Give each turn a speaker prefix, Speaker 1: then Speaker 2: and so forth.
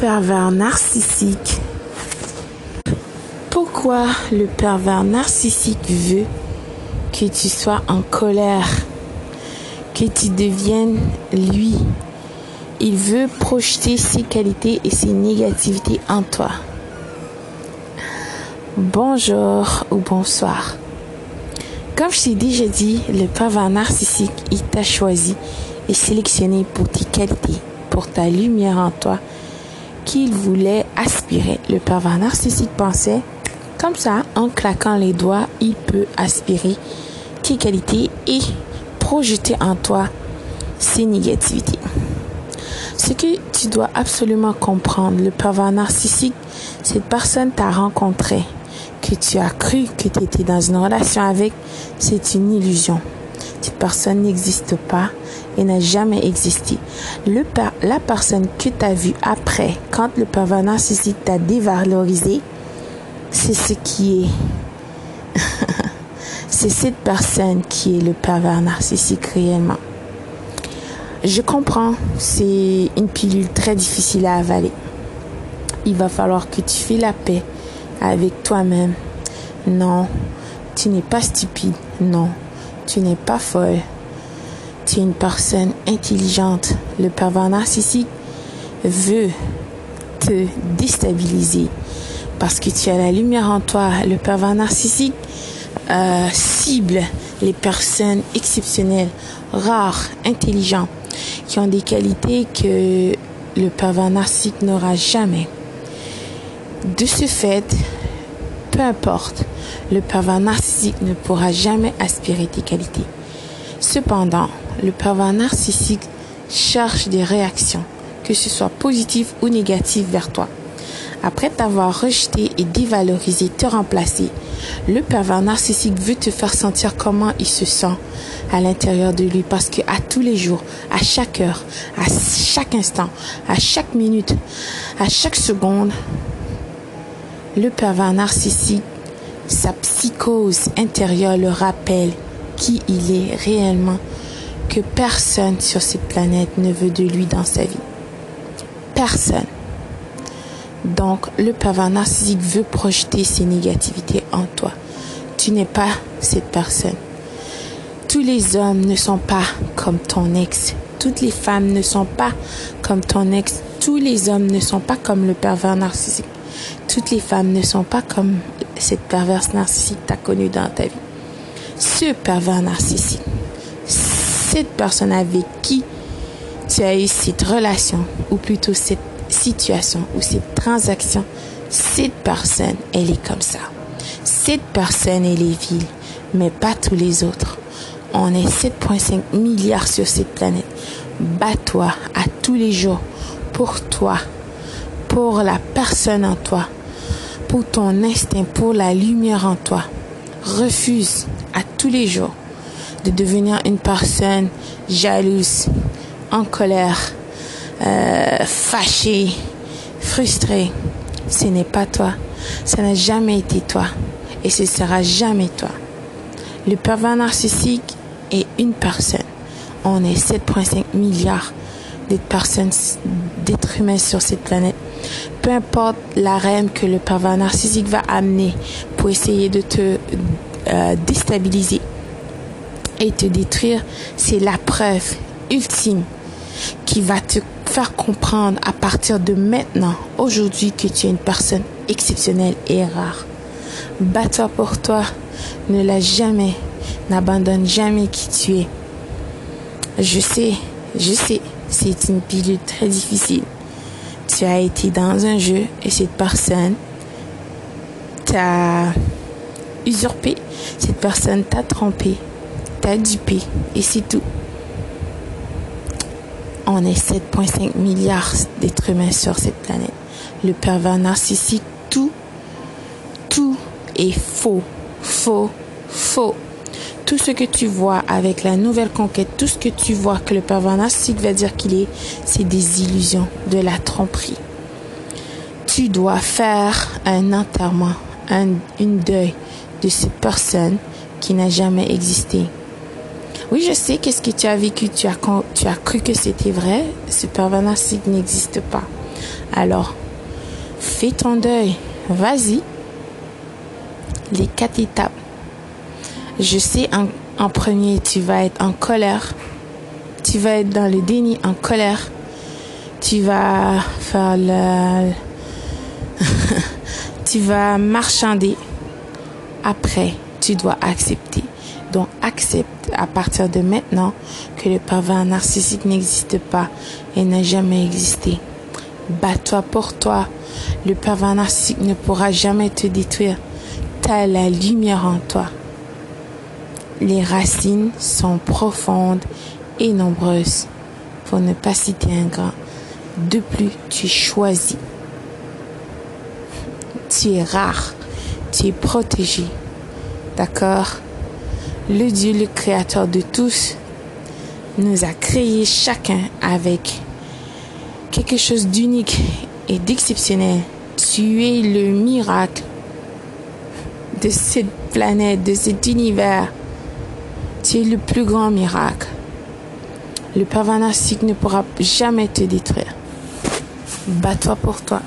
Speaker 1: pervers narcissique. Pourquoi le pervers narcissique veut que tu sois en colère, que tu deviennes lui? Il veut projeter ses qualités et ses négativités en toi. Bonjour ou bonsoir. Comme je t'ai déjà dit, le pervers narcissique, il t'a choisi et sélectionné pour tes qualités, pour ta lumière en toi, qu'il voulait aspirer. Le pervers narcissique pensait, comme ça, en claquant les doigts, il peut aspirer tes qualités et projeter en toi ses négativités. Ce que tu dois absolument comprendre, le pervers narcissique, cette personne t'a rencontré, que tu as cru que tu étais dans une relation avec, c'est une illusion. Cette personne n'existe pas et n'a jamais existé. La personne que tu as vue après, quand le pervers narcissique t'a dévalorisé, c'est ce qui est. c'est cette personne qui est le pervers narcissique réellement. Je comprends, c'est une pilule très difficile à avaler. Il va falloir que tu fais la paix avec toi-même. Non, tu n'es pas stupide. Non, tu n'es pas folle. Tu es une personne intelligente. Le pervers narcissique veut te déstabiliser parce que tu as la lumière en toi. Le pervers narcissique euh, cible les personnes exceptionnelles, rares, intelligentes, qui ont des qualités que le pervers narcissique n'aura jamais. De ce fait, peu importe, le pervers narcissique ne pourra jamais aspirer tes qualités. Cependant, le pervers narcissique cherche des réactions, que ce soit positives ou négatives vers toi. Après t'avoir rejeté et dévalorisé, te remplacer, le pervers narcissique veut te faire sentir comment il se sent à l'intérieur de lui parce que à tous les jours, à chaque heure, à chaque instant, à chaque minute, à chaque seconde, le pervers narcissique, sa psychose intérieure le rappelle qui il est réellement, que personne sur cette planète ne veut de lui dans sa vie. Personne. Donc, le pervers narcissique veut projeter ses négativités en toi. Tu n'es pas cette personne. Tous les hommes ne sont pas comme ton ex. Toutes les femmes ne sont pas comme ton ex. Tous les hommes ne sont pas comme le pervers narcissique. Toutes les femmes ne sont pas comme cette perverse narcissique que tu as connue dans ta vie. Ce pervers narcissique, cette personne avec qui tu as eu cette relation, ou plutôt cette situation ou cette transaction, cette personne, elle est comme ça. Cette personne, elle est vile, mais pas tous les autres. On est 7,5 milliards sur cette planète. Bats-toi à tous les jours pour toi, pour la personne en toi, pour ton instinct, pour la lumière en toi. Refuse à tous les jours de devenir une personne jalouse, en colère, euh, fâchée, frustrée. Ce n'est pas toi. Ça n'a jamais été toi. Et ce sera jamais toi. Le pervers narcissique est une personne. On est 7,5 milliards de personnes, d'êtres humains sur cette planète. Peu importe la reine que le pervers narcissique va amener pour essayer de te euh, déstabiliser et te détruire, c'est la preuve ultime qui va te faire comprendre à partir de maintenant, aujourd'hui, que tu es une personne exceptionnelle et rare. Bats-toi pour toi. Ne lâche jamais. N'abandonne jamais qui tu es. Je sais, je sais, c'est une pilule très difficile. Tu as été dans un jeu et cette personne t'a usurpé. Cette personne t'a trompé, t'a dupé et c'est tout. On est 7,5 milliards d'êtres humains sur cette planète. Le pervers narcissique, tout, tout est faux, faux, faux. Tout ce que tu vois avec la nouvelle conquête, tout ce que tu vois que le pervers narcissique va dire qu'il est, c'est des illusions, de la tromperie. Tu dois faire un enterrement, un, deuil de cette personne qui n'a jamais existé. Oui, je sais qu'est-ce que tu as vécu, tu as, tu as cru que c'était vrai. Ce pervers narcissique n'existe pas. Alors, fais ton deuil. Vas-y. Les quatre étapes. Je sais, en, premier, tu vas être en colère. Tu vas être dans le déni, en colère. Tu vas faire le... tu vas marchander. Après, tu dois accepter. Donc, accepte à partir de maintenant que le pervers narcissique n'existe pas et n'a jamais existé. Bats-toi pour toi. Le pervers narcissique ne pourra jamais te détruire. T'as la lumière en toi. Les racines sont profondes et nombreuses, pour ne pas citer un grand. De plus, tu es choisi. Tu es rare. Tu es protégé. D'accord? Le Dieu, le Créateur de tous, nous a créés chacun avec quelque chose d'unique et d'exceptionnel. Tu es le miracle de cette planète, de cet univers. Es le plus grand miracle. Le pervers narcissique ne pourra jamais te détruire. Bats-toi pour toi.